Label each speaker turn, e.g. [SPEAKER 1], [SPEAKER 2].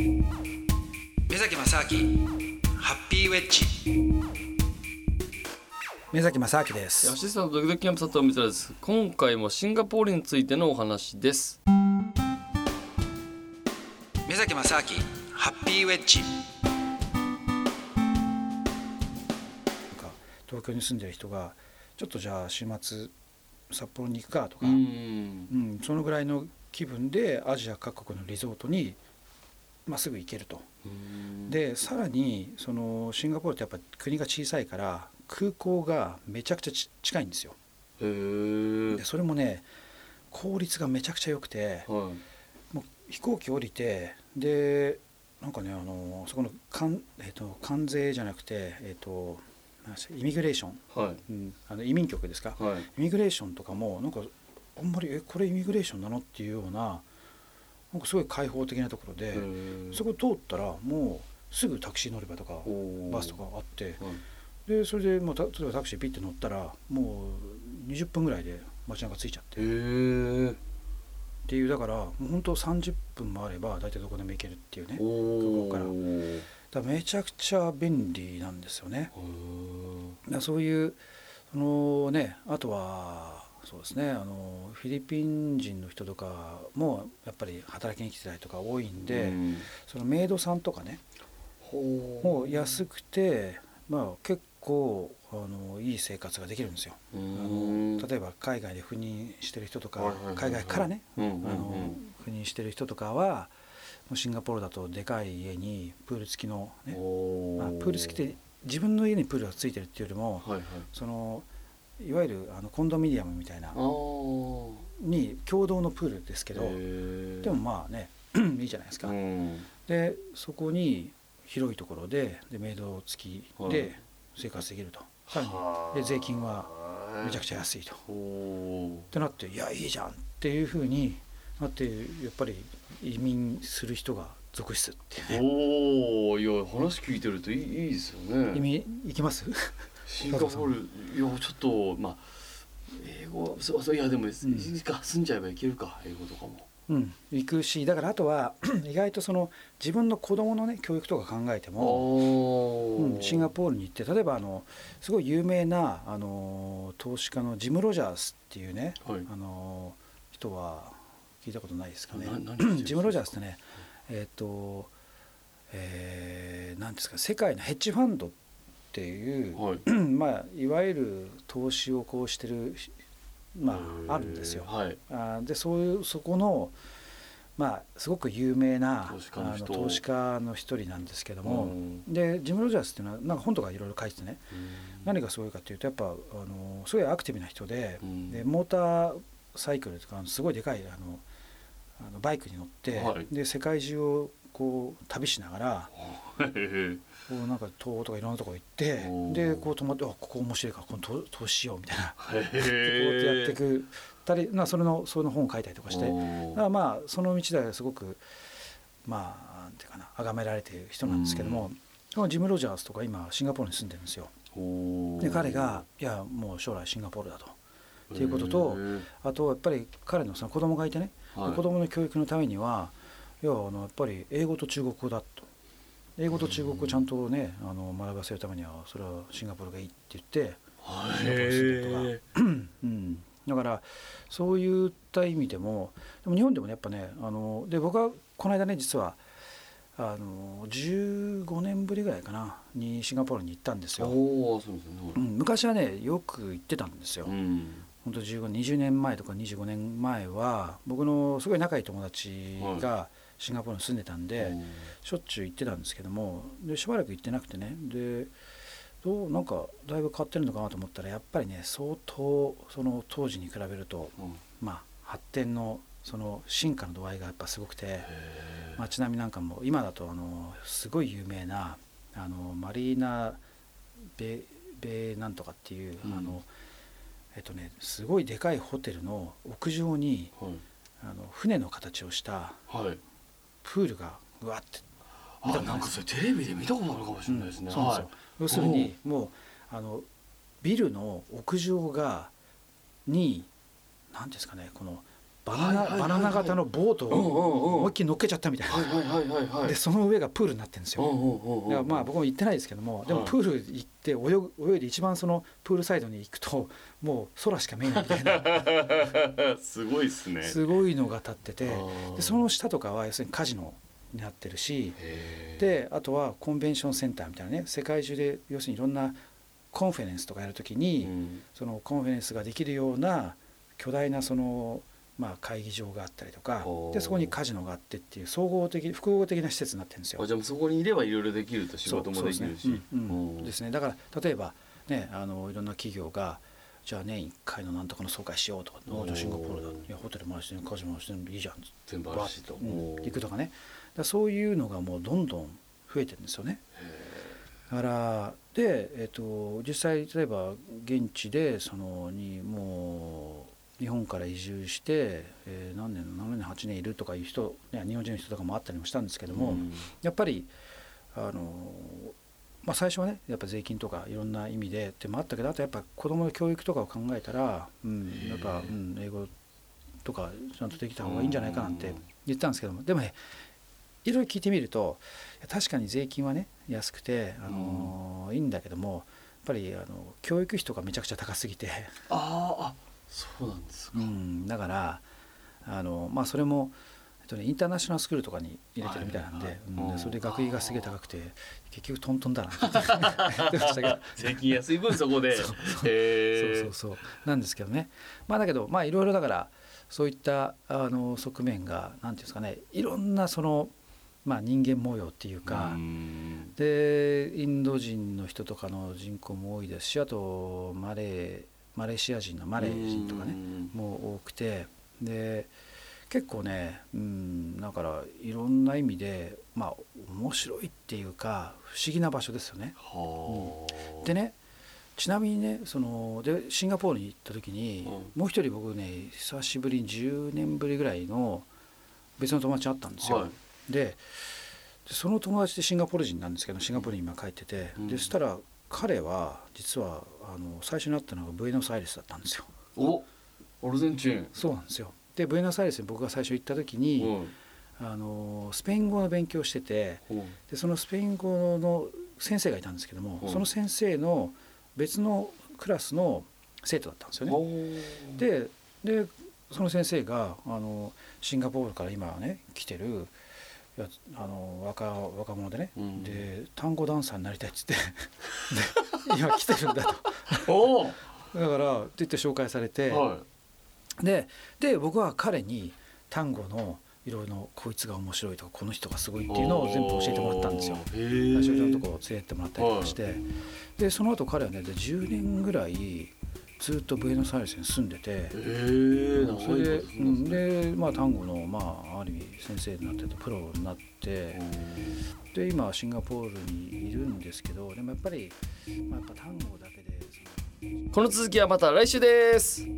[SPEAKER 1] 目崎正明ハッピーウェッジ。目崎正明です。
[SPEAKER 2] アシスタントドキドキキャンプ佐藤光です。今回もシンガポールについてのお話です。
[SPEAKER 1] 目崎正明ハッピーウェッジ。東京に住んでる人がちょっとじゃあ週末札幌に行くかとか、
[SPEAKER 2] うん。
[SPEAKER 1] うん、そのぐらいの気分でアジア各国のリゾートに、まあ、すぐ行けると。でさらにそのシンガポールってやっぱ国が小さいから空港がめちゃくちゃち近いんですよ。でそれもね効率がめちゃくちゃ良くて
[SPEAKER 2] は
[SPEAKER 1] もう飛行機降りてでなんかねあのそこの関,、えっと関税じゃなくて、えっとなんでしたイミグレーション、
[SPEAKER 2] いはい。
[SPEAKER 1] うん、あの移民局ですか？
[SPEAKER 2] はい。
[SPEAKER 1] イミグレーションとかもなんかあんまりえこれイミグレーションなの？っていうようななんかすごい開放的なところで、そこ通ったらもうすぐタクシー乗り場とかバスとかあって
[SPEAKER 2] はい。
[SPEAKER 1] でそれでもうた例えばタクシーピッて乗ったらもう20分ぐらいで街中着いちゃって。
[SPEAKER 2] へ
[SPEAKER 1] っ
[SPEAKER 2] え
[SPEAKER 1] ていうだからもう本当30分もあれば大体どこでも行けるっていうね
[SPEAKER 2] おお
[SPEAKER 1] 空港から。だからめちゃくちゃ便利なんですよね。だそういうそのねあとはそうですね。あのフィリピン人の人とかもやっぱり働きに来てたりとか多いんで、そのメイドさんとかね
[SPEAKER 2] ほ
[SPEAKER 1] もう安くて、まあ、結構あのいい生活ができるんですよ。あの例えば海外で赴任してる人とか海外からねあ
[SPEAKER 2] うんうんうん。
[SPEAKER 1] の赴任してる人とかはもうシンガポールだとでかい家にプール付きの、ねまあ、プール付きって自分の家にプールが付いてるっていうよりも
[SPEAKER 2] はいはい。
[SPEAKER 1] そのいわゆるあのコンドミニアムみたいな。に共同のプールですけどでもまあね いいじゃないですか。
[SPEAKER 2] うん。
[SPEAKER 1] でそこに広いところででメイド付き
[SPEAKER 2] はい。
[SPEAKER 1] で生活できると、さらに
[SPEAKER 2] はあ。
[SPEAKER 1] で税金はめちゃくちゃ安いと。っ
[SPEAKER 2] ほ
[SPEAKER 1] てなっていやいいじゃんっていうふうになってやっぱり移民する人が続出っていう
[SPEAKER 2] う
[SPEAKER 1] ね。
[SPEAKER 2] おおいや話聞いてるといいいいですよね。
[SPEAKER 1] 移民行きます？
[SPEAKER 2] シンガポールいやちょっとまあ英語そうそういやでも、いいか住んじゃえばいけるか英語とかも。
[SPEAKER 1] うん、行くしだからあとは 意外とその自分の子供のね教育とか考えても、
[SPEAKER 2] お
[SPEAKER 1] うん、シンガポールに行って例えばあのすごい有名なあの投資家のジム・ロジャースっていうね、
[SPEAKER 2] はい。
[SPEAKER 1] あの人は聞いたことないですかね。ジム・ロジャースってねえっ、とえー、なんですか世界のヘッジファンドっていう、
[SPEAKER 2] はい。
[SPEAKER 1] まあいわゆる投資をこうしてるまああるんですよ。
[SPEAKER 2] はい。
[SPEAKER 1] あーでそういうそこのまあすごく有名な
[SPEAKER 2] 投資家の人。
[SPEAKER 1] あの投資家の一人なんですけども、
[SPEAKER 2] うん。
[SPEAKER 1] でジム・ロジャースっていうのはなんか本とかいろいろ書いててね、
[SPEAKER 2] うん。
[SPEAKER 1] 何がすごいかっていうとやっぱあのすごいアクティブな人で,、
[SPEAKER 2] うん。
[SPEAKER 1] でモーターサイクルとかすごいでかいあのあのバイクに乗って、
[SPEAKER 2] はい。
[SPEAKER 1] で世界中をこう旅しながらこうなんか東欧とかいろんなとこ行ってでこう止まってあここ面白いからこの投投資しようみたいな。
[SPEAKER 2] へ
[SPEAKER 1] こうやってやってくたり、まあ、それのその本を書いたりとかして。だからまあその道ではすごくまあなんていうかな崇められている人なんですけども、ジム・ロジャースとか今シンガポールに住んでるんですよ。で彼がいやもう将来シンガポールだと。っていうこととあとやっぱり彼のその子供がいてね、
[SPEAKER 2] はい。
[SPEAKER 1] 子供の教育のためにはいやあのやっぱり英語と中国語だと。英語と中国語をちゃんとねあの学ばせるためにはそれはシンガポールがいいって言ってシンガポール住んでるとか
[SPEAKER 2] へ
[SPEAKER 1] うん、だからそういった意味でもでも日本でもねやっぱねあので僕はこの間ね実はあの15年ぶりぐらいかなにシンガポールに行ったんです
[SPEAKER 2] ー
[SPEAKER 1] よ、
[SPEAKER 2] おおそうですね。
[SPEAKER 1] うん、昔はねよく行ってたんですよ、
[SPEAKER 2] うん。
[SPEAKER 1] 本当15 20年前とか25年前は僕のすごい仲いい友達がシンガポールに住んでたんで、しょっちゅう行ってたんですけどもでしばらく行ってなくてね。でどうなんかだいぶ変わってるのかなと思ったらやっぱりね相当その当時に比べると
[SPEAKER 2] うん。
[SPEAKER 1] まあ発展のその進化の度合いがやっぱすごくて街並みなんかも今だとあのすごい有名なあのマリーナベベなんとかっていう、
[SPEAKER 2] うん。
[SPEAKER 1] あのえっとねすごいでかいホテルの屋上に
[SPEAKER 2] はい。
[SPEAKER 1] あの船の形をした
[SPEAKER 2] はい
[SPEAKER 1] プールがうわって。見たことな
[SPEAKER 2] んかそれテレビで見たことあるかもしれないですね、
[SPEAKER 1] うんそうですよ要するにもうあのビルの屋上がに何ですかねこのバナナ、バナナ型のボートを思いっきり乗っけちゃったみたいな、でその上がプールになってるんですよ、だからまあ僕も行ってないですけどもでも
[SPEAKER 2] はい
[SPEAKER 1] プール行って泳ぐ泳いで一番そのプールサイドに行くともう空しか見えないみたいな。
[SPEAKER 2] すごいですね。
[SPEAKER 1] すごいのが立っててでその下とかは要するにカジノになってるしであとはコンベンションセンターみたいなね世界中で要するにいろんな conference とかやるときに、
[SPEAKER 2] うん。
[SPEAKER 1] その conference ができるような巨大なその、まあ、会議場があったりとかでそこにカジノがあってっていう総合的複合的な施設になってるんですよ。
[SPEAKER 2] あ。じゃあそこにいればいろいろできると仕事もできるし。
[SPEAKER 1] ですね。だから例えばねあのいろんな企業がじゃあ年1回のなんとかの総会しようとか「
[SPEAKER 2] おー。
[SPEAKER 1] おじゃあシンガポールだいやホテル回してるカジノ回してるのいいじゃん」
[SPEAKER 2] 全部あるしと、
[SPEAKER 1] うん。行くとかね。だそういうのがもうどんどん増えてるんですよね。だからで、えっと実際例えば現地でそのにもう日本から移住して、えー何年7年8年いるとかいう人、ね、日本人の人とかもあったりもしたんですけども、
[SPEAKER 2] うん。
[SPEAKER 1] やっぱりあの、まあ、最初はねやっぱ税金とかいろんな意味でってもあったけどあとやっぱ子どもの教育とかを考えたら、うん、やっぱ、うん、英語とかちゃんとできた方がいいんじゃないかなんて言ってたんですけどもでもねいろいろ聞いてみると確かに税金はね安くて、あのいいんだけどもやっぱりあの教育費とかめちゃくちゃ高すぎて、
[SPEAKER 2] あーあそうなんですか、
[SPEAKER 1] うん、だからあの、まあ、それも、えっとね、インターナショナルスクールとかに入れてるみたいなんで、
[SPEAKER 2] はいはい。
[SPEAKER 1] うんそれで学費がすげえ高くて結局トントンだなって。言ってましたけど。
[SPEAKER 2] 税金安い分そこで
[SPEAKER 1] そうそうそう。なんですけどね。まあだけどまあいろいろだからそういったあの側面が何ていうんですかね。いろんなその、まあ、人間模様っていうか、
[SPEAKER 2] うん。
[SPEAKER 1] でインド人の人とかの人口も多いですしあとマレーマレーシア人のマレー人とかね
[SPEAKER 2] うん。
[SPEAKER 1] も多くてで結構ねうんだからいろんな意味でまあ面白いっていうか不思議な場所ですよね。
[SPEAKER 2] はあ。
[SPEAKER 1] でねちなみにねそのでシンガポールに行った時に、
[SPEAKER 2] うん。
[SPEAKER 1] もう一人僕ね久しぶりに10年ぶりぐらいの別の友達あったんですよ。
[SPEAKER 2] はい。
[SPEAKER 1] ででその友達ってシンガポール人なんですけどシンガポールに今帰ってて、
[SPEAKER 2] うん。
[SPEAKER 1] でそしたら彼は実はあの最初に会ったのがブエノスアイレスだったんですよ。
[SPEAKER 2] おアルゼンチン。
[SPEAKER 1] そうなんですよ。でブエノスアイレスに僕が最初行った時に、あのスペイン語の勉強をしてて
[SPEAKER 2] うん。うん
[SPEAKER 1] でそのスペイン語の先生がいたんですけども、
[SPEAKER 2] うん。
[SPEAKER 1] その先生の別のクラスの生徒だったんですよね。ででその先生があのシンガポールから今ね来てるやつあの若若者でね、
[SPEAKER 2] うん。
[SPEAKER 1] で単語ダンサーになりたいっつって。で今来てるんだと。だからって言って紹介されて、
[SPEAKER 2] は
[SPEAKER 1] でで僕は彼に単語のいろいろこいつが面白いとかこの人がすごい
[SPEAKER 2] い
[SPEAKER 1] っていうのを全部教えてもらったんですよ。
[SPEAKER 2] へー。
[SPEAKER 1] 最初のとこ連れてってもらったりとかして、でその後彼はねで10年ぐらいずっとブエノスアイレスに住んでて、
[SPEAKER 2] へえ長い
[SPEAKER 1] それでんでまあ単語のまあある意味先生になっててプロになってで今はシンガポールにいるんですけどでもやっぱり、まあ、やっぱ単語だけでその
[SPEAKER 2] この続きはまた来週です「